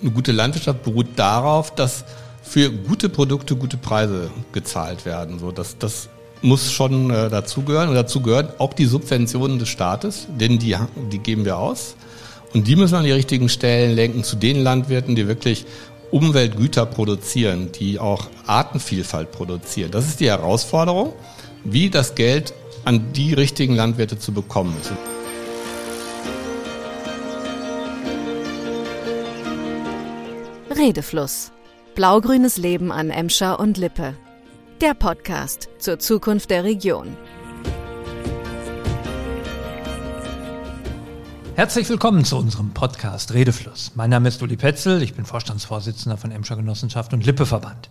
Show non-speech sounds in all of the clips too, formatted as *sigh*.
eine gute Landwirtschaft beruht darauf, dass für gute Produkte gute Preise gezahlt werden. So, das, das muss schon äh, dazugehören. Und dazu gehören auch die Subventionen des Staates, denn die, die geben wir aus. Und die müssen an die richtigen Stellen lenken zu den Landwirten, die wirklich Umweltgüter produzieren, die auch Artenvielfalt produzieren. Das ist die Herausforderung, wie das Geld an die richtigen Landwirte zu bekommen ist. Redefluss. Blaugrünes Leben an Emscher und Lippe. Der Podcast zur Zukunft der Region. Herzlich willkommen zu unserem Podcast Redefluss. Mein Name ist Uli Petzel, ich bin Vorstandsvorsitzender von Emscher Genossenschaft und Lippeverband.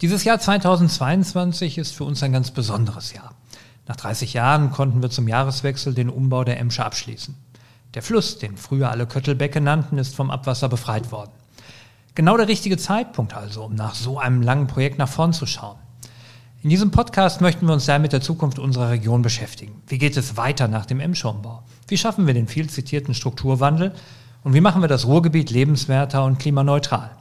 Dieses Jahr 2022 ist für uns ein ganz besonderes Jahr. Nach 30 Jahren konnten wir zum Jahreswechsel den Umbau der Emscher abschließen. Der Fluss, den früher alle Köttelbecke nannten, ist vom Abwasser befreit worden. Genau der richtige Zeitpunkt also, um nach so einem langen Projekt nach vorn zu schauen. In diesem Podcast möchten wir uns sehr mit der Zukunft unserer Region beschäftigen. Wie geht es weiter nach dem Emscher-Umbau? Wie schaffen wir den viel zitierten Strukturwandel? Und wie machen wir das Ruhrgebiet lebenswerter und klimaneutral?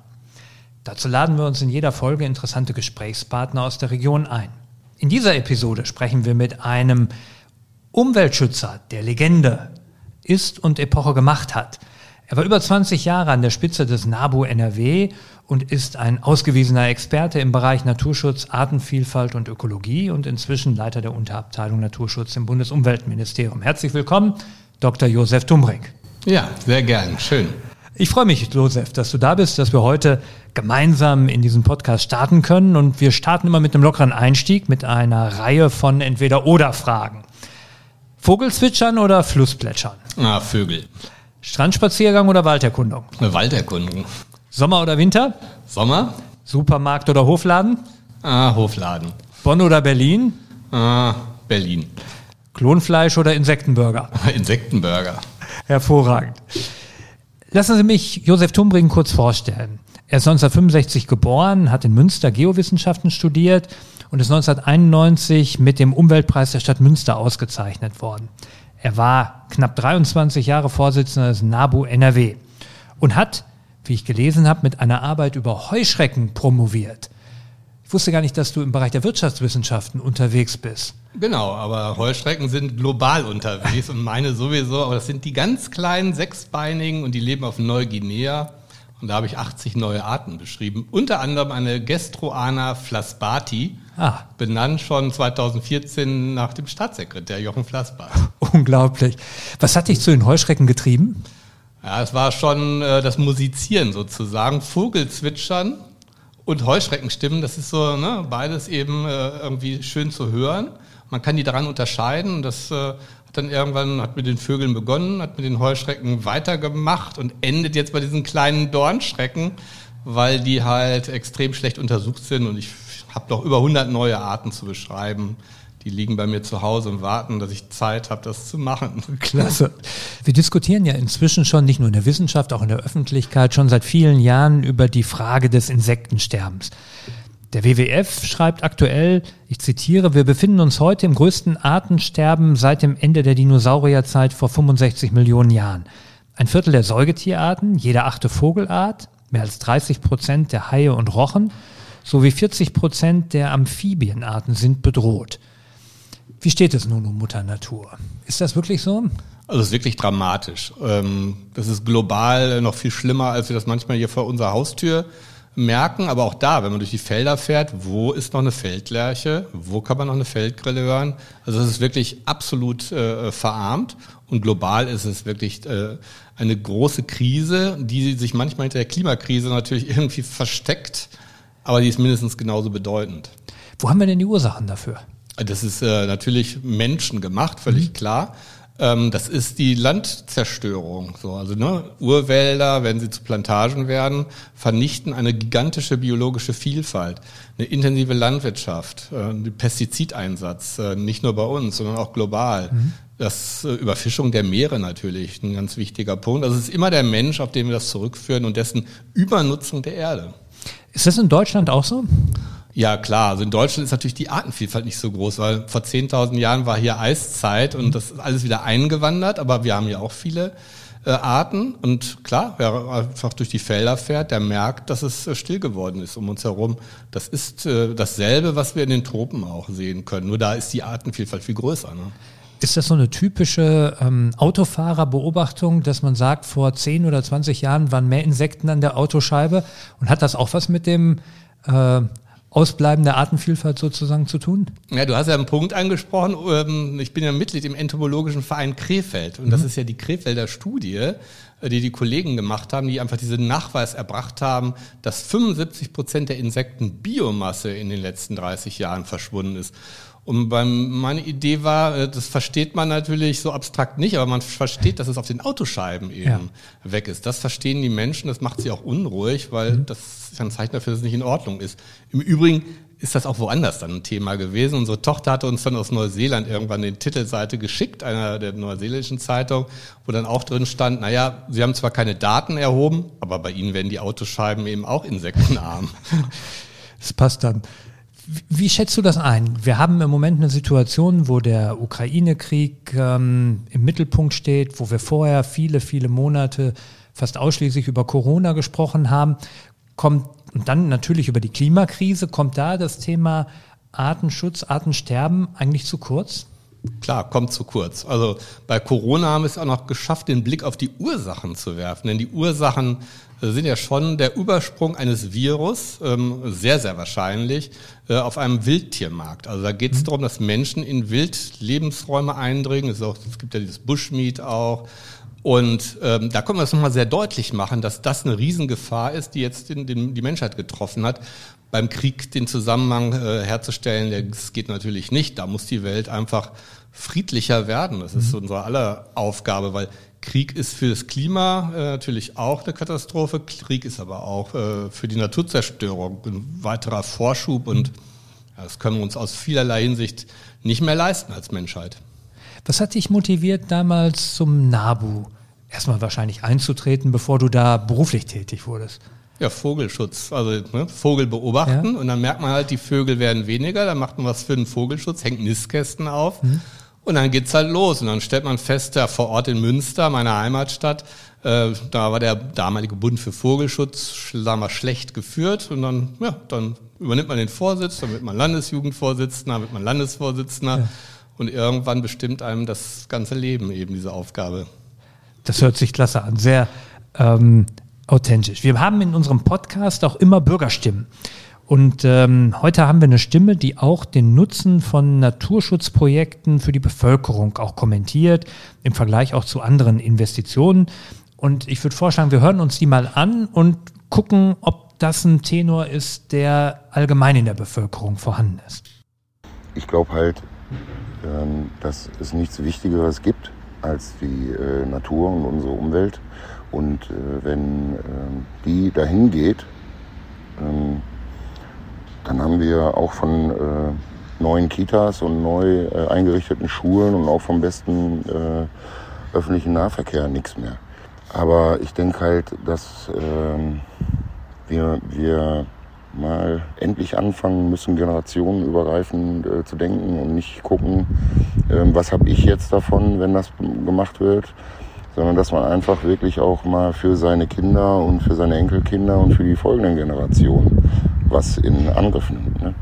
Dazu laden wir uns in jeder Folge interessante Gesprächspartner aus der Region ein. In dieser Episode sprechen wir mit einem Umweltschützer, der Legende ist und Epoche gemacht hat – er war über 20 Jahre an der Spitze des NABU NRW und ist ein ausgewiesener Experte im Bereich Naturschutz, Artenvielfalt und Ökologie und inzwischen Leiter der Unterabteilung Naturschutz im Bundesumweltministerium. Herzlich willkommen, Dr. Josef Dumbrink. Ja, sehr gern. Schön. Ich freue mich, Josef, dass du da bist, dass wir heute gemeinsam in diesen Podcast starten können. Und wir starten immer mit einem lockeren Einstieg, mit einer Reihe von Entweder-Oder-Fragen. Vogelzwitschern oder Flussplätschern? Ah, Vögel. Strandspaziergang oder Walderkundung? Eine Walderkundung. Sommer oder Winter? Sommer? Supermarkt oder Hofladen? Ah, Hofladen. Bonn oder Berlin? Ah, Berlin. Klonfleisch oder Insektenburger? *laughs* Insektenburger. Hervorragend. Lassen Sie mich Josef Tumbring kurz vorstellen. Er ist 1965 geboren, hat in Münster Geowissenschaften studiert und ist 1991 mit dem Umweltpreis der Stadt Münster ausgezeichnet worden. Er war knapp 23 Jahre Vorsitzender des NABU NRW und hat, wie ich gelesen habe, mit einer Arbeit über Heuschrecken promoviert. Ich wusste gar nicht, dass du im Bereich der Wirtschaftswissenschaften unterwegs bist. Genau, aber Heuschrecken sind global unterwegs und meine sowieso, aber das sind die ganz kleinen sechsbeinigen und die leben auf Neuguinea. Und da habe ich 80 neue Arten beschrieben. Unter anderem eine Gestroana flasbati, ah. benannt schon 2014 nach dem Staatssekretär Jochen Flassbart. *laughs* Unglaublich. Was hat dich zu den Heuschrecken getrieben? Ja, es war schon äh, das Musizieren sozusagen, Vogelzwitschern und Heuschreckenstimmen. Das ist so ne, beides eben äh, irgendwie schön zu hören. Man kann die daran unterscheiden. Das äh, dann irgendwann, hat mit den Vögeln begonnen, hat mit den Heuschrecken weitergemacht und endet jetzt bei diesen kleinen Dornschrecken, weil die halt extrem schlecht untersucht sind und ich habe noch über 100 neue Arten zu beschreiben. Die liegen bei mir zu Hause und warten, dass ich Zeit habe, das zu machen. *laughs* Klasse. Wir diskutieren ja inzwischen schon nicht nur in der Wissenschaft, auch in der Öffentlichkeit schon seit vielen Jahren über die Frage des Insektensterbens. Der WWF schreibt aktuell, ich zitiere, wir befinden uns heute im größten Artensterben seit dem Ende der Dinosaurierzeit vor 65 Millionen Jahren. Ein Viertel der Säugetierarten, jede achte Vogelart, mehr als 30 Prozent der Haie und Rochen sowie 40 Prozent der Amphibienarten sind bedroht. Wie steht es nun um Mutter Natur? Ist das wirklich so? Also es ist wirklich dramatisch. Ähm, das ist global noch viel schlimmer, als wir das manchmal hier vor unserer Haustür merken, aber auch da, wenn man durch die Felder fährt, wo ist noch eine Feldlerche, wo kann man noch eine Feldgrille hören. Also es ist wirklich absolut äh, verarmt und global ist es wirklich äh, eine große Krise, die sich manchmal hinter der Klimakrise natürlich *laughs* irgendwie versteckt, aber die ist mindestens genauso bedeutend. Wo haben wir denn die Ursachen dafür? Das ist äh, natürlich menschengemacht, völlig mhm. klar. Ähm, das ist die Landzerstörung. So, also ne, Urwälder, wenn sie zu Plantagen werden, vernichten eine gigantische biologische Vielfalt, eine intensive Landwirtschaft, äh, Pestizideinsatz, äh, nicht nur bei uns, sondern auch global. Mhm. Das äh, Überfischung der Meere natürlich, ein ganz wichtiger Punkt. Also es ist immer der Mensch, auf den wir das zurückführen und dessen Übernutzung der Erde. Ist das in Deutschland auch so? Ja, klar. Also in Deutschland ist natürlich die Artenvielfalt nicht so groß, weil vor 10.000 Jahren war hier Eiszeit und das ist alles wieder eingewandert, aber wir haben ja auch viele äh, Arten. Und klar, wer einfach durch die Felder fährt, der merkt, dass es äh, still geworden ist um uns herum. Das ist äh, dasselbe, was wir in den Tropen auch sehen können. Nur da ist die Artenvielfalt viel größer. Ne? Ist das so eine typische ähm, Autofahrerbeobachtung, dass man sagt, vor 10 oder 20 Jahren waren mehr Insekten an der Autoscheibe? Und hat das auch was mit dem äh, Ausbleiben der Artenvielfalt sozusagen zu tun? Ja, du hast ja einen Punkt angesprochen. Ähm, ich bin ja Mitglied im Entomologischen Verein Krefeld. Und das mhm. ist ja die Krefelder Studie, äh, die die Kollegen gemacht haben, die einfach diesen Nachweis erbracht haben, dass 75 Prozent der Insekten Biomasse in den letzten 30 Jahren verschwunden ist. Und beim, meine Idee war, äh, das versteht man natürlich so abstrakt nicht, aber man versteht, dass es auf den Autoscheiben eben ja. weg ist. Das verstehen die Menschen, das macht sie auch unruhig, weil mhm. das ist ein Zeichen dafür, dass es nicht in Ordnung ist. Im Übrigen ist das auch woanders dann ein Thema gewesen. Unsere Tochter hatte uns dann aus Neuseeland irgendwann den Titelseite geschickt, einer der neuseeländischen Zeitung, wo dann auch drin stand, naja, sie haben zwar keine Daten erhoben, aber bei ihnen werden die Autoscheiben eben auch insektenarm. Das passt dann. Wie schätzt du das ein? Wir haben im Moment eine Situation, wo der Ukraine-Krieg ähm, im Mittelpunkt steht, wo wir vorher viele, viele Monate fast ausschließlich über Corona gesprochen haben. Kommt und dann natürlich über die Klimakrise, kommt da das Thema Artenschutz, Artensterben eigentlich zu kurz? Klar, kommt zu kurz. Also bei Corona haben wir es auch noch geschafft, den Blick auf die Ursachen zu werfen. Denn die Ursachen sind ja schon der Übersprung eines Virus, ähm, sehr, sehr wahrscheinlich, äh, auf einem Wildtiermarkt. Also da geht es mhm. darum, dass Menschen in Wildlebensräume eindringen. Es, auch, es gibt ja dieses Bushmeat auch. Und ähm, da können wir es nochmal sehr deutlich machen, dass das eine Riesengefahr ist, die jetzt den, den, die Menschheit getroffen hat. Beim Krieg den Zusammenhang äh, herzustellen, das geht natürlich nicht. Da muss die Welt einfach friedlicher werden. Das ist mhm. unsere aller Aufgabe, weil Krieg ist für das Klima äh, natürlich auch eine Katastrophe. Krieg ist aber auch äh, für die Naturzerstörung ein weiterer Vorschub und ja, das können wir uns aus vielerlei Hinsicht nicht mehr leisten als Menschheit. Was hat dich motiviert, damals zum NABU erstmal wahrscheinlich einzutreten, bevor du da beruflich tätig wurdest? Ja, Vogelschutz. Also ne, Vogel beobachten ja. und dann merkt man halt, die Vögel werden weniger, dann macht man was für den Vogelschutz, hängt Nistkästen auf. Mhm. Und dann geht's halt los. Und dann stellt man fest, ja, vor Ort in Münster, meiner Heimatstadt, äh, da war der damalige Bund für Vogelschutz, sagen wir, schlecht geführt. Und dann, ja, dann übernimmt man den Vorsitz, dann wird man Landesjugendvorsitzender, dann wird man Landesvorsitzender. Ja. Und irgendwann bestimmt einem das ganze Leben eben diese Aufgabe. Das hört sich klasse an. Sehr ähm, authentisch. Wir haben in unserem Podcast auch immer Bürgerstimmen. Und ähm, heute haben wir eine Stimme, die auch den Nutzen von Naturschutzprojekten für die Bevölkerung auch kommentiert, im Vergleich auch zu anderen Investitionen. Und ich würde vorschlagen, wir hören uns die mal an und gucken, ob das ein Tenor ist, der allgemein in der Bevölkerung vorhanden ist. Ich glaube halt, ähm, dass es nichts Wichtigeres gibt als die äh, Natur und unsere Umwelt. Und äh, wenn äh, die dahin geht, ähm, dann haben wir auch von äh, neuen Kitas und neu äh, eingerichteten Schulen und auch vom besten äh, öffentlichen Nahverkehr nichts mehr. Aber ich denke halt, dass ähm, wir, wir mal endlich anfangen müssen, generationenübergreifend äh, zu denken und nicht gucken, äh, was habe ich jetzt davon, wenn das gemacht wird, sondern dass man einfach wirklich auch mal für seine Kinder und für seine Enkelkinder und für die folgenden Generationen was in Angriff nimmt. Ne?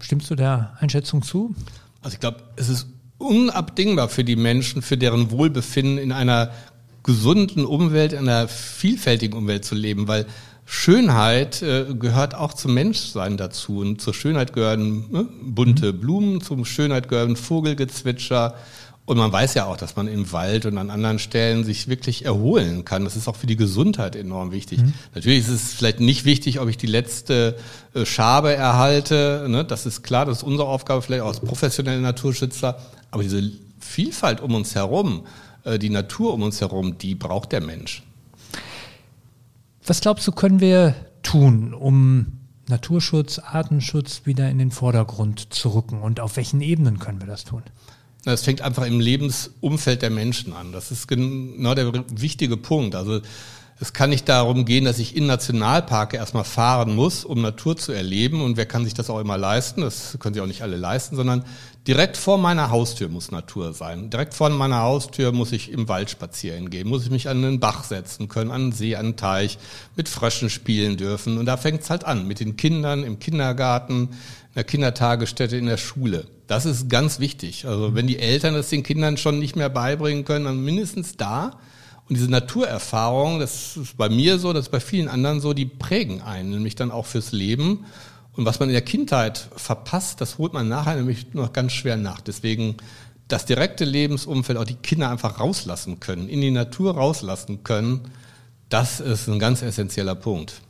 Stimmst du der Einschätzung zu? Also ich glaube, es ist unabdingbar für die Menschen, für deren Wohlbefinden in einer gesunden Umwelt, in einer vielfältigen Umwelt zu leben, weil Schönheit äh, gehört auch zum Menschsein dazu. Und zur Schönheit gehören ne, bunte mhm. Blumen, zum Schönheit gehören Vogelgezwitscher, und man weiß ja auch, dass man im Wald und an anderen Stellen sich wirklich erholen kann. Das ist auch für die Gesundheit enorm wichtig. Mhm. Natürlich ist es vielleicht nicht wichtig, ob ich die letzte äh, Schabe erhalte. Ne? Das ist klar, das ist unsere Aufgabe, vielleicht auch als professionelle Naturschützer. Aber diese Vielfalt um uns herum, äh, die Natur um uns herum, die braucht der Mensch. Was glaubst du, können wir tun, um Naturschutz, Artenschutz wieder in den Vordergrund zu rücken? Und auf welchen Ebenen können wir das tun? Es fängt einfach im Lebensumfeld der Menschen an. Das ist genau der wichtige Punkt. Also Es kann nicht darum gehen, dass ich in Nationalparke erstmal fahren muss, um Natur zu erleben. Und wer kann sich das auch immer leisten? Das können sich auch nicht alle leisten, sondern direkt vor meiner Haustür muss Natur sein. Direkt vor meiner Haustür muss ich im Wald spazieren gehen, muss ich mich an einen Bach setzen können, an einen See, an einen Teich, mit Fröschen spielen dürfen. Und da fängt es halt an, mit den Kindern im Kindergarten, in der Kindertagesstätte, in der Schule. Das ist ganz wichtig. Also wenn die Eltern das den Kindern schon nicht mehr beibringen können, dann mindestens da und diese Naturerfahrung, das ist bei mir so, das ist bei vielen anderen so, die prägen einen, nämlich dann auch fürs Leben. Und was man in der Kindheit verpasst, das holt man nachher nämlich noch ganz schwer nach. Deswegen das direkte Lebensumfeld, auch die Kinder einfach rauslassen können, in die Natur rauslassen können, das ist ein ganz essentieller Punkt.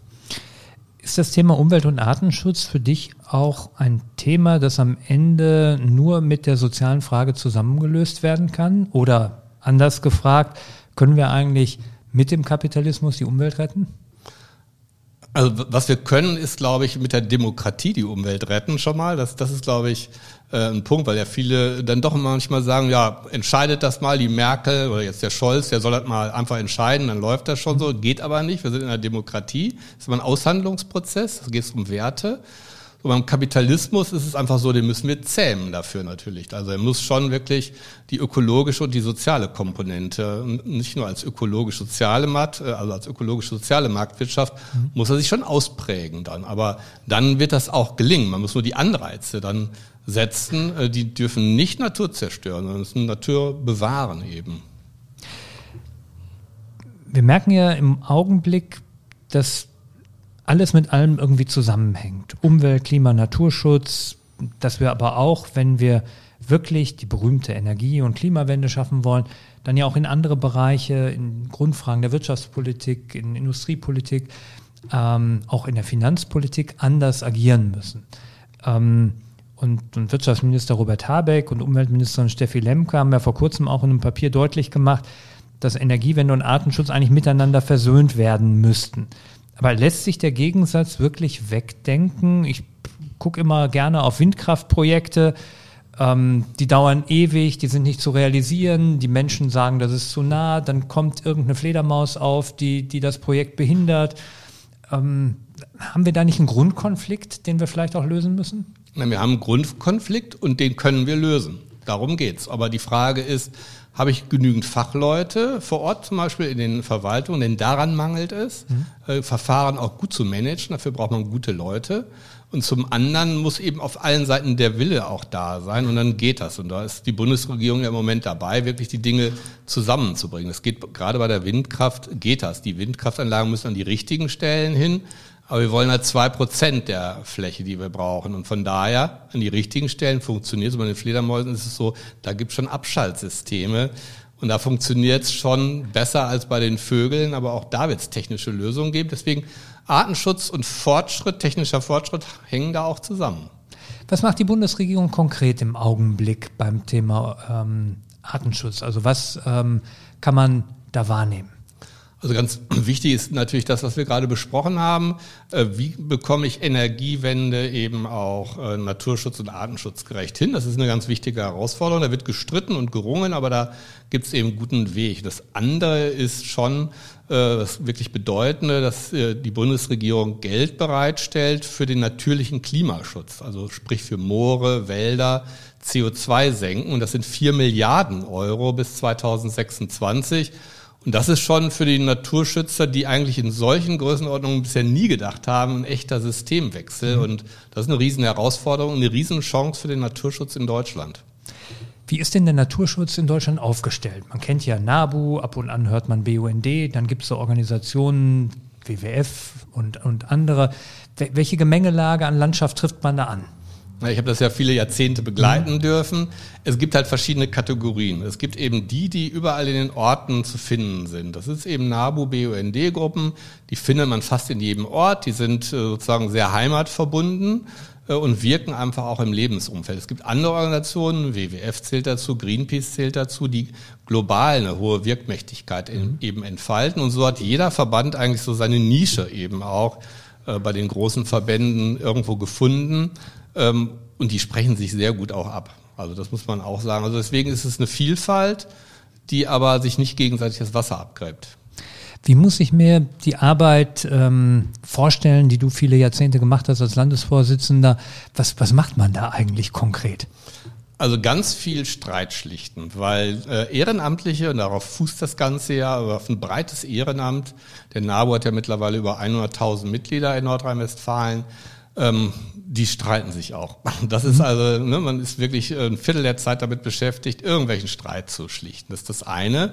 Ist das Thema Umwelt- und Artenschutz für dich auch ein Thema, das am Ende nur mit der sozialen Frage zusammengelöst werden kann? Oder anders gefragt, können wir eigentlich mit dem Kapitalismus die Umwelt retten? Also was wir können, ist, glaube ich, mit der Demokratie die Umwelt retten schon mal. Das, das ist, glaube ich, äh, ein Punkt, weil ja viele dann doch manchmal sagen, ja, entscheidet das mal die Merkel oder jetzt der Scholz, der soll das mal einfach entscheiden, dann läuft das schon so. Geht aber nicht. Wir sind in einer Demokratie. Das ist immer ein Aushandlungsprozess. Es geht um Werte. Und beim Kapitalismus ist es einfach so, den müssen wir zähmen dafür natürlich. Also er muss schon wirklich die ökologische und die soziale Komponente, nicht nur als ökologisch-soziale Markt, äh, also als ökologisch-soziale Marktwirtschaft, mhm. muss er sich schon ausprägen dann. Aber dann wird das auch gelingen. Man muss nur die Anreize dann setzen. Äh, die dürfen nicht Natur zerstören, sondern müssen Natur bewahren eben. Wir merken ja im Augenblick, dass alles mit allem irgendwie zusammenhängt. Umwelt, Klima, Naturschutz, dass wir aber auch, wenn wir wirklich die berühmte Energie- und Klimawende schaffen wollen, dann ja auch in andere Bereiche, in Grundfragen der Wirtschaftspolitik, in Industriepolitik, ähm, auch in der Finanzpolitik anders agieren müssen. Ähm, und, und, Wirtschaftsminister Robert Habeck und Umweltministerin Steffi Lemke haben ja vor kurzem auch in einem Papier deutlich gemacht, dass Energiewende und Artenschutz eigentlich miteinander versöhnt werden müssten. Aber lässt sich der Gegensatz wirklich wegdenken? Ich gucke immer gerne auf Windkraftprojekte. Ähm, die dauern ewig, die sind nicht zu realisieren. Die Menschen sagen, das ist zu nah. Dann kommt irgendeine Fledermaus auf, die, die das Projekt behindert. Ähm, haben wir da nicht einen Grundkonflikt, den wir vielleicht auch lösen müssen? Na, wir haben einen Grundkonflikt und den können wir lösen. Darum geht's. Aber die Frage ist, habe ich genügend Fachleute vor Ort zum Beispiel in den Verwaltungen, denn daran mangelt es, mhm. äh, Verfahren auch gut zu managen, dafür braucht man gute Leute. Und zum anderen muss eben auf allen Seiten der Wille auch da sein und dann geht das. Und da ist die Bundesregierung ja im Moment dabei, wirklich die Dinge zusammenzubringen. Es geht gerade bei der Windkraft, geht das. Die Windkraftanlagen müssen an die richtigen Stellen hin. Aber wir wollen halt zwei Prozent der Fläche, die wir brauchen. Und von daher, an die richtigen Stellen funktioniert es. Bei den Fledermäusen ist es so, da gibt es schon Abschaltsysteme. Und da funktioniert es schon besser als bei den Vögeln, aber auch da wird es technische Lösungen geben. Deswegen Artenschutz und Fortschritt, technischer Fortschritt hängen da auch zusammen. Was macht die Bundesregierung konkret im Augenblick beim Thema ähm, Artenschutz? Also was ähm, kann man da wahrnehmen? Also ganz *clears throat* wichtig ist natürlich das, was wir gerade besprochen haben. Äh, wie bekomme ich Energiewende eben auch äh, Naturschutz und Artenschutz gerecht hin? Das ist eine ganz wichtige Herausforderung. Da wird gestritten und gerungen, aber da gibt es eben guten Weg. Das andere ist schon äh, das wirklich Bedeutende, dass die Bundesregierung Geld bereitstellt für den natürlichen Klimaschutz. Also sprich für Moore, Wälder, CO2 senken. Und das sind vier Milliarden Euro bis 2026. Und das ist schon für die Naturschützer, die eigentlich in solchen Größenordnungen bisher nie gedacht haben, ein echter Systemwechsel. Mhm. Und das ist eine riesen Herausforderung, eine riesen Chance für den Naturschutz in Deutschland. Wie ist denn der Naturschutz in Deutschland aufgestellt? Man kennt ja NABU, ab und an hört man BUND, dann gibt es so Organisationen, WWF und, und andere. Welche Gemengelage an Landschaft trifft man da an? Ich habe das ja viele Jahrzehnte begleiten mhm. dürfen. Es gibt halt verschiedene Kategorien. Es gibt eben die, die überall in den Orten zu finden sind. Das ist eben NABU, BUND-Gruppen. Die findet man fast in jedem Ort. Die sind äh, sozusagen sehr heimatverbunden äh, und wirken einfach auch im Lebensumfeld. Es gibt andere Organisationen, WWF zählt dazu, Greenpeace zählt dazu, die global eine hohe Wirkmächtigkeit mhm. eben entfalten. Und so hat jeder Verband eigentlich so seine Nische eben auch äh, bei den großen Verbänden irgendwo gefunden. Ähm, und die sprechen sich sehr gut auch ab. Also das muss man auch sagen. Also deswegen ist es eine Vielfalt, die aber sich nicht gegenseitig das Wasser abgräbt. Wie muss ich mir die Arbeit ähm, vorstellen, die du viele Jahrzehnte gemacht hast als Landesvorsitzender? Was, was macht man da eigentlich konkret? Also ganz viel Streit schlichten, weil äh, Ehrenamtliche, und darauf fußt das Ganze ja, aber auf ein breites Ehrenamt, der NABU hat ja mittlerweile über 100.000 Mitglieder in Nordrhein-Westfalen, ähm, die streiten sich auch. *laughs* Das ist mhm. also, ne, man ist wirklich ein Viertel der Zeit damit beschäftigt, irgendwelchen Streit zu schlichten. Das ist das eine.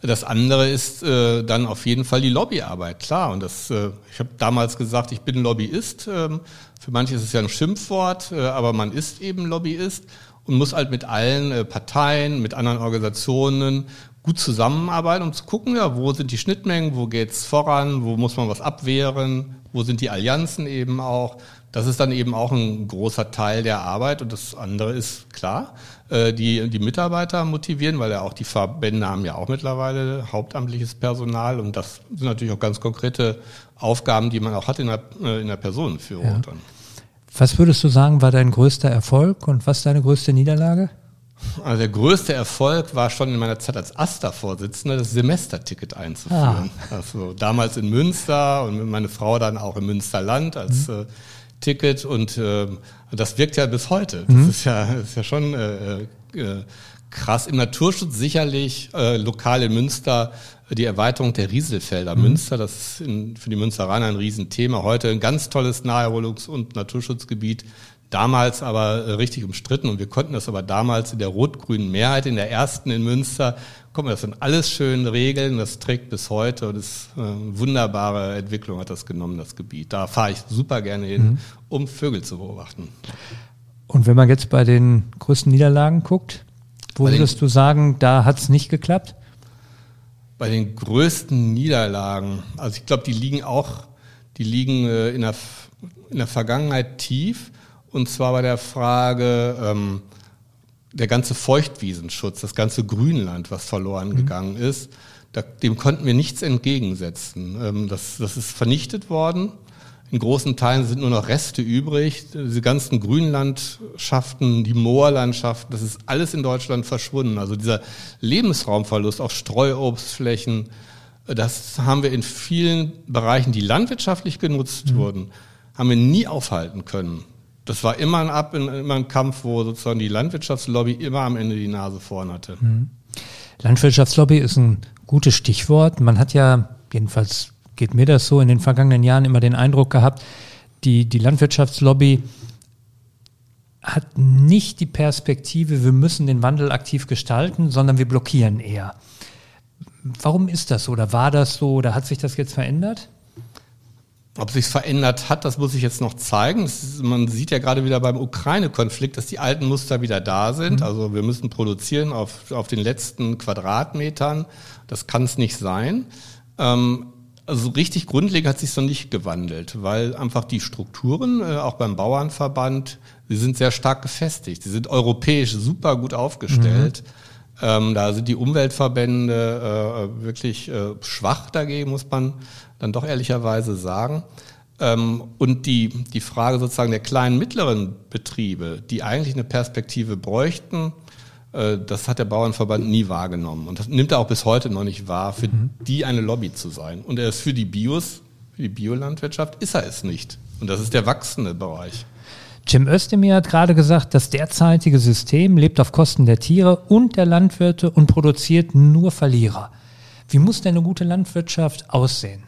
Das andere ist äh, dann auf jeden Fall die Lobbyarbeit, klar. Und das, äh, ich habe damals gesagt, ich bin Lobbyist. Ähm, für manche ist es ja ein Schimpfwort, äh, aber man ist eben Lobbyist und muss halt mit allen äh, Parteien, mit anderen Organisationen gut zusammenarbeiten, um zu gucken, ja, wo sind die Schnittmengen, wo geht's voran, wo muss man was abwehren, wo sind die Allianzen eben auch. Das ist dann eben auch ein großer Teil der Arbeit und das andere ist klar, äh, die, die Mitarbeiter motivieren, weil ja auch die Verbände haben ja auch mittlerweile hauptamtliches Personal und das sind natürlich auch ganz konkrete Aufgaben, die man auch hat in der, äh, in der Personenführung. Ja. Dann. Was würdest du sagen, war dein größter Erfolg und was deine größte Niederlage? Also der größte Erfolg war schon in meiner Zeit als AStA-Vorsitzender, das Semesterticket einzuführen. Ah. Also damals in Münster und meine Frau dann auch im Münsterland als mhm. Äh, Ticket und äh, das wirkt ja bis heute. Das mhm. ist ja, ist ja schon äh, äh, krass. Im Naturschutz sicherlich äh, lokal in Münster die Erweiterung der Rieselfelder. Mhm. Münster, das ist in, für die Münsteraner ein Riesenthema. Heute ein ganz tolles Naherholungs- und Naturschutzgebiet. Damals aber äh, richtig umstritten und wir konnten das aber damals in der rot-grünen Mehrheit, in der ersten in Münster, konnten wir das sind alles schön regeln. Das trägt bis heute und ist äh, eine wunderbare Entwicklung hat das genommen, das Gebiet. Da fahre ich super gerne hin, mhm. um Vögel zu beobachten. Und wenn man jetzt bei den größten Niederlagen guckt, wo würdest du sagen, da hat es nicht geklappt? Bei den größten Niederlagen, also ich glaube, die liegen auch, die liegen äh, in, der, in der Vergangenheit tief. Und zwar bei der Frage, ähm, der ganze Feuchtwiesenschutz, das ganze Grünland, was verloren mhm. gegangen ist, da, dem konnten wir nichts entgegensetzen. Ähm, das, das ist vernichtet worden. In großen Teilen sind nur noch Reste übrig. Diese ganzen Grünlandschaften, die Moorlandschaften, das ist alles in Deutschland verschwunden. Also dieser Lebensraumverlust, auch Streuobstflächen, das haben wir in vielen Bereichen, die landwirtschaftlich genutzt mhm. wurden, haben wir nie aufhalten können. Das war immer ein Ab, immer ein Kampf, wo sozusagen die Landwirtschaftslobby immer am Ende die Nase vorn hatte. Mhm. Landwirtschaftslobby ist ein gutes Stichwort. Man hat ja, jedenfalls geht mir das so, in den vergangenen Jahren immer den Eindruck gehabt, die, die Landwirtschaftslobby hat nicht die Perspektive, wir müssen den Wandel aktiv gestalten, sondern wir blockieren eher. Warum ist das so oder war das so oder hat sich das jetzt verändert? Ob sich verändert hat, das muss ich jetzt noch zeigen. Ist, man sieht ja gerade wieder beim Ukraine-Konflikt, dass die alten Muster wieder da sind. Mhm. Also wir müssen produzieren auf, auf den letzten Quadratmetern. Das kann es nicht sein. Ähm, also richtig grundlegend hat sich noch nicht gewandelt, weil einfach die Strukturen, äh, auch beim Bauernverband, sie sind sehr stark gefestigt. Sie sind europäisch super gut aufgestellt. Mhm. Ähm, da sind die Umweltverbände äh, wirklich äh, schwach dagegen, muss man dann doch ehrlicherweise sagen. Ähm, und die, die Frage sozusagen der kleinen, mittleren Betriebe, die eigentlich eine Perspektive bräuchten, äh, das hat der Bauernverband nie wahrgenommen. Und das nimmt er auch bis heute noch nicht wahr, für mhm. die eine Lobby zu sein. Und er ist für die Bios, für die Biolandwirtschaft ist er es nicht. Und das ist der wachsende Bereich. Jim Özdemir hat gerade gesagt, das derzeitige System lebt auf Kosten der Tiere und der Landwirte und produziert nur Verlierer. Wie muss denn eine gute Landwirtschaft aussehen?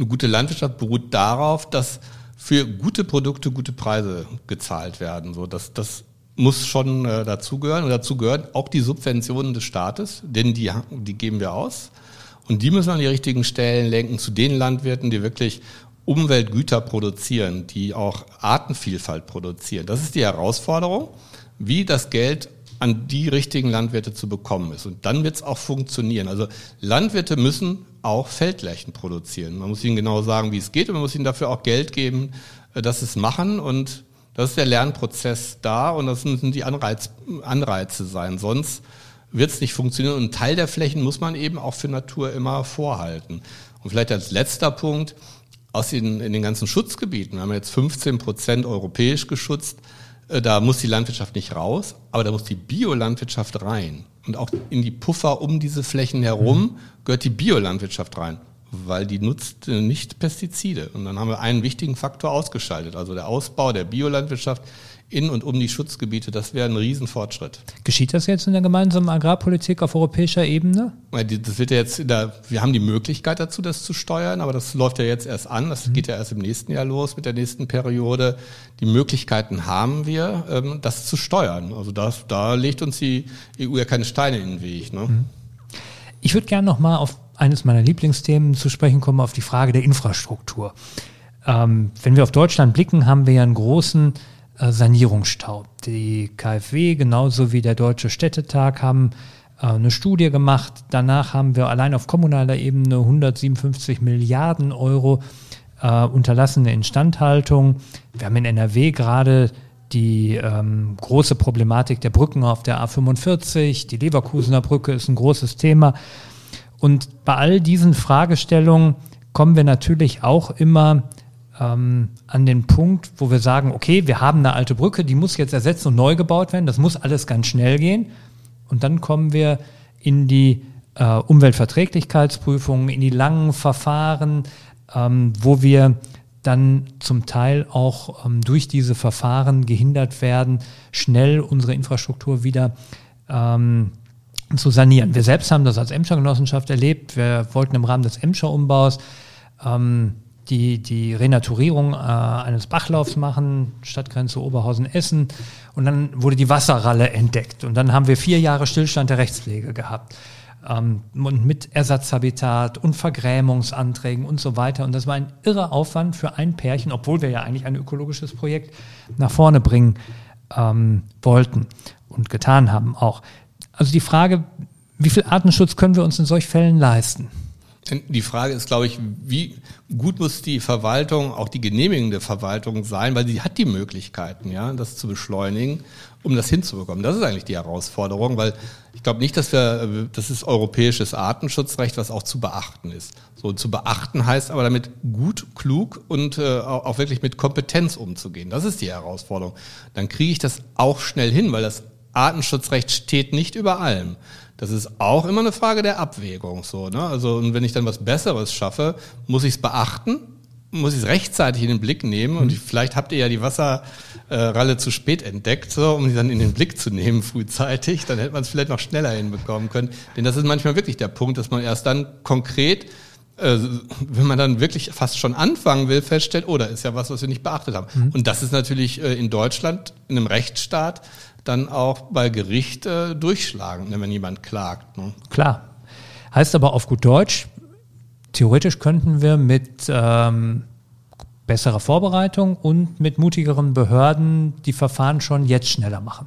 Eine gute Landwirtschaft beruht darauf, dass für gute Produkte gute Preise gezahlt werden. So, das, das muss schon äh, dazugehören. Und dazu gehören auch die Subventionen des Staates, denn die, die geben wir aus. Und die müssen an die richtigen Stellen lenken zu den Landwirten, die wirklich Umweltgüter produzieren, die auch Artenvielfalt produzieren. Das ist die Herausforderung, wie das Geld an die richtigen Landwirte zu bekommen ist. Und dann wird es auch funktionieren. Also Landwirte müssen auch Feldflächen produzieren. Man muss ihnen genau sagen, wie es geht und man muss ihnen dafür auch Geld geben, äh, dass sie es machen. Und das ist der Lernprozess da und das müssen die Anreiz, Anreize sein. Sonst wird es nicht funktionieren. Und einen Teil der Flächen muss man eben auch für Natur immer vorhalten. Und vielleicht als letzter Punkt, aus den, in den ganzen Schutzgebieten, wir haben jetzt 15 Prozent europäisch geschützt, äh, da muss die Landwirtschaft nicht raus, aber da muss die Biolandwirtschaft rein. Und auch in die Puffer um diese Flächen herum gehört die Biolandwirtschaft rein. weil die nutzt äh, nicht Pestizide. Und dann haben wir einen wichtigen Faktor ausgeschaltet. Also der Ausbau der Biolandwirtschaft in und um die Schutzgebiete, das wäre ein Riesenfortschritt. Geschieht das jetzt in der gemeinsamen Agrarpolitik auf europäischer Ebene? Das wird ja jetzt der, wir haben die Möglichkeit dazu, das zu steuern, aber das läuft ja jetzt erst an. Das mhm. geht ja erst im nächsten Jahr los mit der nächsten Periode. Die Möglichkeiten haben wir, ähm, das zu steuern. Also das, da legt uns die EU ja keine Steine in den Weg. Ne? Mhm. Ich würde gerne noch mal auf eines meiner Lieblingsthemen zu sprechen kommen, auf die Frage der Infrastruktur. Ähm, wenn wir auf Deutschland blicken, haben wir ja einen großen Sanierungsstau. Die KfW genauso wie der Deutsche Städtetag haben äh, eine Studie gemacht. Danach haben wir allein auf kommunaler Ebene 157 Milliarden Euro äh, unterlassene Instandhaltung. Wir haben in NRW gerade die ähm, große Problematik der Brücken auf der A45. Die Leverkusener Brücke ist ein großes Thema. Und bei all diesen Fragestellungen kommen wir natürlich auch immer ähm, an den Punkt, wo wir sagen, okay, wir haben eine alte Brücke, die muss jetzt ersetzt und neu gebaut werden, das muss alles ganz schnell gehen. Und dann kommen wir in die äh, Umweltverträglichkeitsprüfungen, in die langen Verfahren, ähm, wo wir dann zum Teil auch ähm, durch diese Verfahren gehindert werden, schnell unsere Infrastruktur wieder ähm, zu sanieren. Wir selbst haben das als Emscher Genossenschaft erlebt. Wir wollten im Rahmen des Emscher Umbaus ähm, die, die Renaturierung äh, eines Bachlaufs machen, Stadtgrenze Oberhausen-Essen. Und dann wurde die Wasserralle entdeckt. Und dann haben wir vier Jahre Stillstand der Rechtspflege gehabt. Ähm, und mit Ersatzhabitat und Vergrämungsanträgen und so weiter. Und das war ein irrer Aufwand für ein Pärchen, obwohl wir ja eigentlich ein ökologisches Projekt nach vorne bringen ähm, wollten und getan haben auch. Also die Frage, wie viel Artenschutz können wir uns in solch Fällen leisten? Die Frage ist, glaube ich, wie gut muss die Verwaltung, auch die genehmigende Verwaltung sein, weil sie hat die Möglichkeiten, ja, das zu beschleunigen, um das hinzubekommen. Das ist eigentlich die Herausforderung, weil ich glaube nicht, dass wir, das ist europäisches Artenschutzrecht, was auch zu beachten ist. So zu beachten heißt aber damit gut, klug und äh, auch wirklich mit Kompetenz umzugehen. Das ist die Herausforderung. Dann kriege ich das auch schnell hin, weil das Artenschutzrecht steht nicht über allem. Das ist auch immer eine Frage der Abwägung. So, ne? Also, und wenn ich dann was Besseres schaffe, muss ich es beachten, muss ich es rechtzeitig in den Blick nehmen. Und mhm. vielleicht habt ihr ja die Wasserralle zu spät entdeckt, so, um sie dann in den Blick zu nehmen frühzeitig. Dann hätte man es vielleicht noch schneller hinbekommen können. Denn das ist manchmal wirklich der Punkt, dass man erst dann konkret äh, wenn man dann wirklich fast schon anfangen will, feststellt, oh, da ist ja was, was wir nicht beachtet haben. Mhm. Und das ist natürlich äh, in Deutschland, in einem Rechtsstaat, dann auch bei Gericht äh, durchschlagen, ne, wenn jemand klagt. Ne? Klar. Heißt aber auf gut Deutsch, theoretisch könnten wir mit ähm, besserer Vorbereitung und mit mutigeren Behörden die Verfahren schon jetzt schneller machen.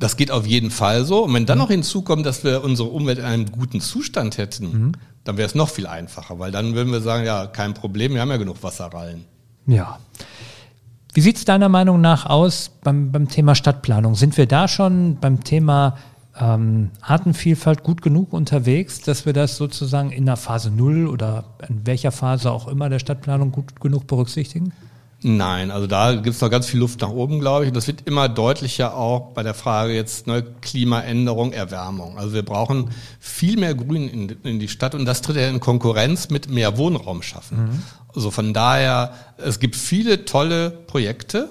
Das geht auf jeden Fall so. Und wenn dann noch hinzukommt, dass wir unsere Umwelt in einem guten Zustand hätten, mhm. dann wäre es noch viel einfacher, weil dann würden wir sagen, ja, kein Problem, wir haben ja genug Wasserrallen. Ja. Wie sieht es deiner Meinung nach aus beim, beim Thema Stadtplanung? Sind wir da schon beim Thema ähm, Artenvielfalt gut genug unterwegs, dass wir das sozusagen in der Phase Null oder in welcher Phase auch immer der Stadtplanung gut genug berücksichtigen? Nein, also da gibt es noch ganz viel Luft nach oben, glaube ich. Und das wird immer deutlicher auch bei der Frage jetzt ne, Klimaänderung, Erwärmung. Also wir brauchen viel mehr Grün in, in die Stadt und das tritt ja in Konkurrenz mit mehr Wohnraum schaffen. Mhm. Also von daher, es gibt viele tolle Projekte,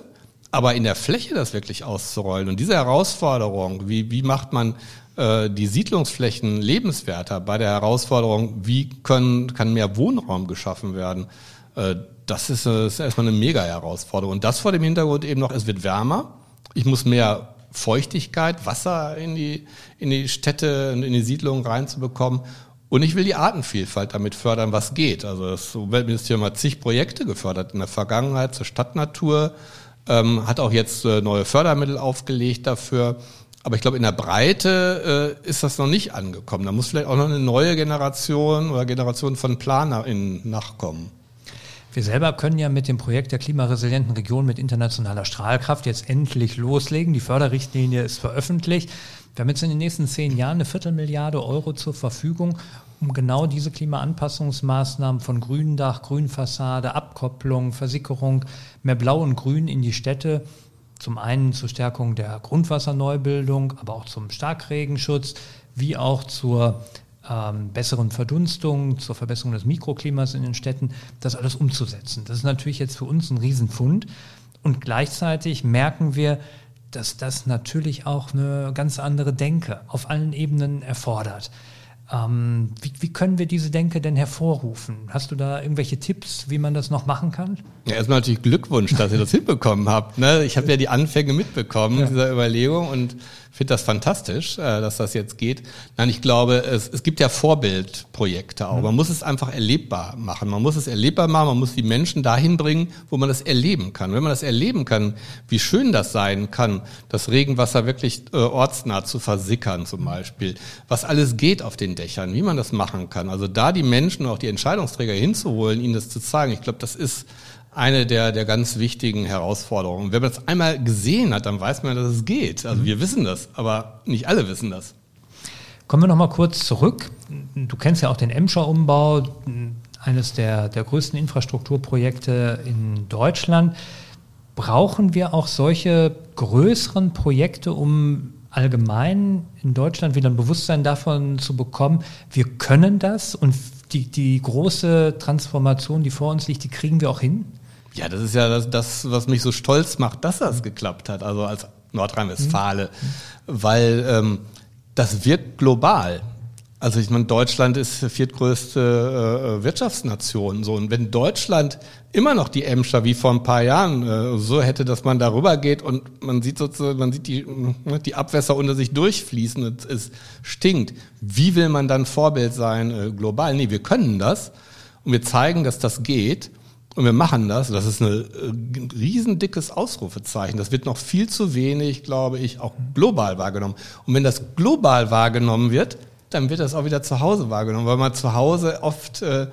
aber in der Fläche das wirklich auszurollen und diese Herausforderung, wie, wie macht man äh, die Siedlungsflächen lebenswerter bei der Herausforderung, wie können, kann mehr Wohnraum geschaffen werden, äh, das ist, äh, ist erstmal eine mega Herausforderung. Und das vor dem Hintergrund eben noch, es wird wärmer, ich muss mehr Feuchtigkeit, Wasser in die, in die Städte, in die Siedlungen reinzubekommen. Und ich will die Artenvielfalt damit fördern, was geht. Also das Umweltministerium hat zig Projekte gefördert in der Vergangenheit zur Stadtnatur, ähm, hat auch jetzt äh, neue Fördermittel aufgelegt dafür. Aber ich glaube, in der Breite äh, ist das noch nicht angekommen. Da muss vielleicht auch noch eine neue Generation oder Generation von PlanerInnen nachkommen. Wir selber können ja mit dem Projekt der klimaresilienten Region mit internationaler Strahlkraft jetzt endlich loslegen. Die Förderrichtlinie ist veröffentlicht. Wir haben jetzt in den nächsten zehn Jahren eine Viertelmilliarde Euro zur Verfügung, um genau diese Klimaanpassungsmaßnahmen von Gründach, Grünfassade, Abkopplung, Versickerung, mehr Blau und Grün in die Städte zum einen zur Stärkung der Grundwasserneubildung, aber auch zum Starkregenschutz, wie auch zur ähm, besseren Verdunstung, zur Verbesserung des Mikroklimas in den Städten, das alles umzusetzen. Das ist natürlich jetzt für uns ein Riesenfund. Und gleichzeitig merken wir, dass das natürlich auch eine ganz andere Denke auf allen Ebenen erfordert. Ähm, wie, wie, können wir diese Denke denn hervorrufen? Hast du da irgendwelche Tipps, wie man das noch machen kann? Ja, erstmal natürlich Glückwunsch, dass ihr das *laughs* hinbekommen habt. Ne? Ich habe ja die Anfänge mitbekommen ja. dieser Überlegung und finde das fantastisch, äh, dass das jetzt geht. Nein, ich glaube, es, es gibt ja Vorbildprojekte auch. Mhm. Man muss es einfach erlebbar machen. Man muss es erlebbar machen, man muss die Menschen dahin bringen, wo man das erleben kann. Wenn man das erleben kann, wie schön das sein kann, das Regenwasser wirklich äh, ortsnah zu versickern zum Beispiel, was alles geht auf den Dächern, wie man das machen kann. Also da die Menschen, auch die Entscheidungsträger hinzuholen, ihnen das zu zeigen, ich glaube, das ist eine der, der ganz wichtigen Herausforderungen. Wenn man das einmal gesehen hat, dann weiß man, dass es geht. Also wir wissen das, aber nicht alle wissen das. Kommen wir noch mal kurz zurück. Du kennst ja auch den Emscher-Umbau, eines der, der größten Infrastrukturprojekte in Deutschland. Brauchen wir auch solche größeren Projekte, um allgemein in Deutschland wieder ein Bewusstsein davon zu bekommen, wir können das und die, die große Transformation, die vor uns liegt, die kriegen wir auch hin? Ja, das ist ja das, das, was mich so stolz macht, dass das geklappt hat, also als Nordrhein-Westfale, weil ähm, das wirkt global. Also ich meine, Deutschland ist die viertgrößte äh, Wirtschaftsnation. So und wenn Deutschland immer noch die Emscher wie vor ein paar Jahren äh, so hätte, dass man darüber geht und man sieht sozusagen, man sieht die ne, die Abwässer unter sich durchfließen und es stinkt. Wie will man dann Vorbild sein äh, global? Nee, wir können das und wir zeigen, dass das geht. Und wir machen das. Das ist ein äh, riesendickes Ausrufezeichen. Das wird noch viel zu wenig, glaube ich, auch global wahrgenommen. Und wenn das global wahrgenommen wird, dann wird das auch wieder zu Hause wahrgenommen, weil man zu Hause oft, äh,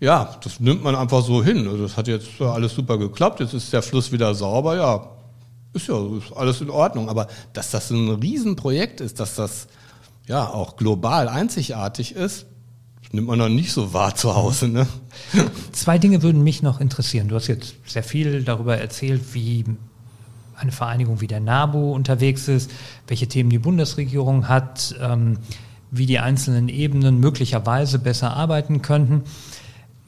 ja, das nimmt man einfach so hin. Also das hat jetzt alles super geklappt, jetzt ist der Fluss wieder sauber, ja, ist ja ist alles in Ordnung. Aber dass das ein Riesenprojekt ist, dass das ja auch global einzigartig ist, nimmt man noch nicht so wahr zu Hause. Ne? Zwei Dinge würden mich noch interessieren. Du hast jetzt sehr viel darüber erzählt, wie eine Vereinigung wie der NABU unterwegs ist, welche Themen die Bundesregierung hat, ähm, wie die einzelnen Ebenen möglicherweise besser arbeiten könnten.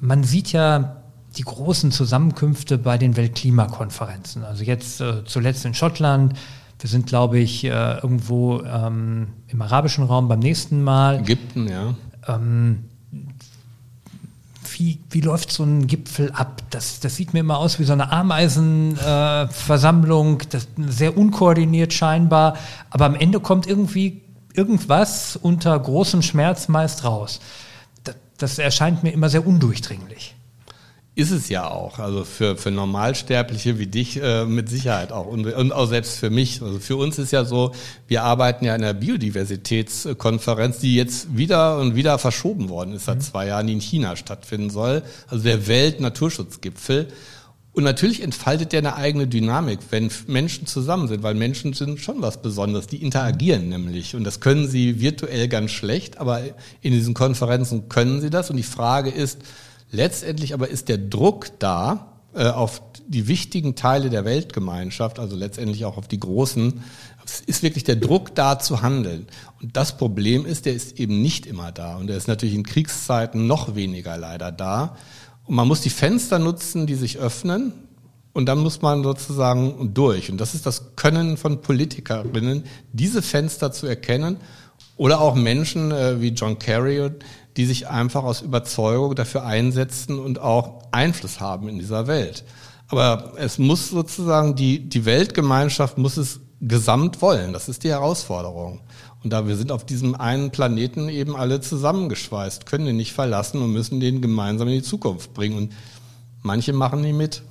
Man sieht ja die großen Zusammenkünfte bei den Weltklimakonferenzen. Also jetzt äh, zuletzt in Schottland. Wir sind, glaube ich, äh, irgendwo ähm, im arabischen Raum beim nächsten Mal. Ägypten, ja. Ähm, wie, wie läuft so ein Gipfel ab? Das, das sieht mir immer aus wie so eine Ameisenversammlung, äh, sehr unkoordiniert scheinbar, aber am Ende kommt irgendwie irgendwas unter großem Schmerz meist raus. Das, das erscheint mir immer sehr undurchdringlich. Ist es ja auch. Also für, für Normalsterbliche wie dich äh, mit Sicherheit auch. Und, und auch selbst für mich. Also für uns ist ja so, wir arbeiten ja in der Biodiversitätskonferenz, die jetzt wieder und wieder verschoben worden ist, seit mhm. zwei Jahren, die in China stattfinden soll. Also der Weltnaturschutzgipfel. Und natürlich entfaltet der eine eigene Dynamik, wenn Menschen zusammen sind, weil Menschen sind schon was Besonderes. Die interagieren nämlich. Und das können sie virtuell ganz schlecht, aber in diesen Konferenzen können sie das. Und die Frage ist, letztendlich aber ist der Druck da, äh, auf die wichtigen Teile der Weltgemeinschaft, also letztendlich auch auf die großen, es ist wirklich der Druck da zu handeln. Und das Problem ist, der ist eben nicht immer da. Und der ist natürlich in Kriegszeiten noch weniger leider da. Und man muss die Fenster nutzen, die sich öffnen. Und dann muss man sozusagen durch. Und das ist das Können von Politikerinnen, diese Fenster zu erkennen. Oder auch Menschen äh, wie John Kerry, die sich einfach aus Überzeugung dafür einsetzen und auch Einfluss haben in dieser Welt. Aber es muss sozusagen, die, die Weltgemeinschaft muss es gesamt wollen. Das ist die Herausforderung. Und da wir sind auf diesem einen Planeten eben alle zusammengeschweißt, können den nicht verlassen und müssen den gemeinsam in die Zukunft bringen. Und manche machen nie mit.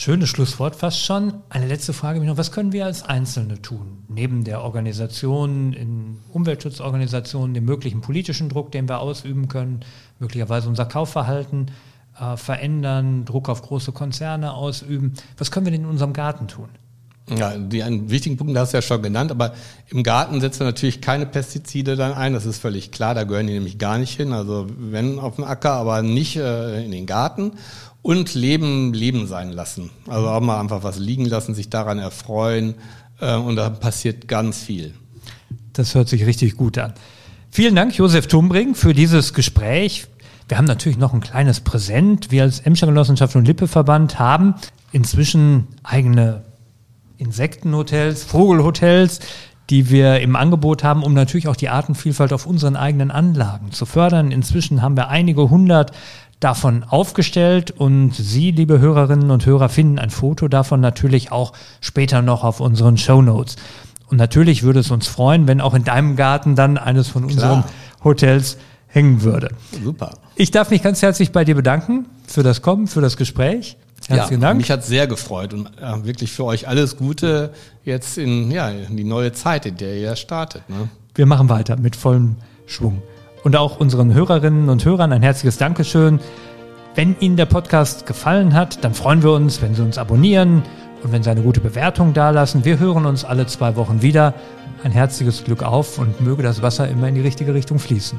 Schönes Schlusswort fast schon. Eine letzte Frage noch. Was können wir als Einzelne tun? Neben der Organisation, in Umweltschutzorganisationen, dem möglichen politischen Druck, den wir ausüben können, möglicherweise unser Kaufverhalten äh, verändern, Druck auf große Konzerne ausüben. Was können wir denn in unserem Garten tun? Ja, die einen wichtigen Punkt hast du ja schon genannt, aber im Garten setzen wir natürlich keine Pestizide dann ein, das ist völlig klar, da gehören die nämlich gar nicht hin, also wenn auf dem Acker, aber nicht äh, in den Garten und Leben Leben sein lassen, also auch mal einfach was liegen lassen, sich daran erfreuen äh, und da passiert ganz viel. Das hört sich richtig gut an. Vielen Dank, Josef Tumbring, für dieses Gespräch. Wir haben natürlich noch ein kleines Präsent. Wir als Emscher Genossenschaft und Lippeverband haben inzwischen eigene Insektenhotels, Vogelhotels, die wir im Angebot haben, um natürlich auch die Artenvielfalt auf unseren eigenen Anlagen zu fördern. Inzwischen haben wir einige hundert davon aufgestellt und Sie, liebe Hörerinnen und Hörer, finden ein Foto davon natürlich auch später noch auf unseren Show Notes. Und natürlich würde es uns freuen, wenn auch in deinem Garten dann eines von unseren Klar. Hotels hängen würde. Super. Ich darf mich ganz herzlich bei dir bedanken für das Kommen, für das Gespräch. Herzlichen ja, Dank. Mich hat sehr gefreut und äh, wirklich für euch alles Gute jetzt in, ja, in die neue Zeit, in der ihr startet. Ne? Wir machen weiter mit vollem Schwung. Und auch unseren Hörerinnen und Hörern ein herzliches Dankeschön. Wenn Ihnen der Podcast gefallen hat, dann freuen wir uns, wenn Sie uns abonnieren und wenn Sie eine gute Bewertung dalassen. Wir hören uns alle zwei Wochen wieder. Ein herzliches Glück auf und möge das Wasser immer in die richtige Richtung fließen.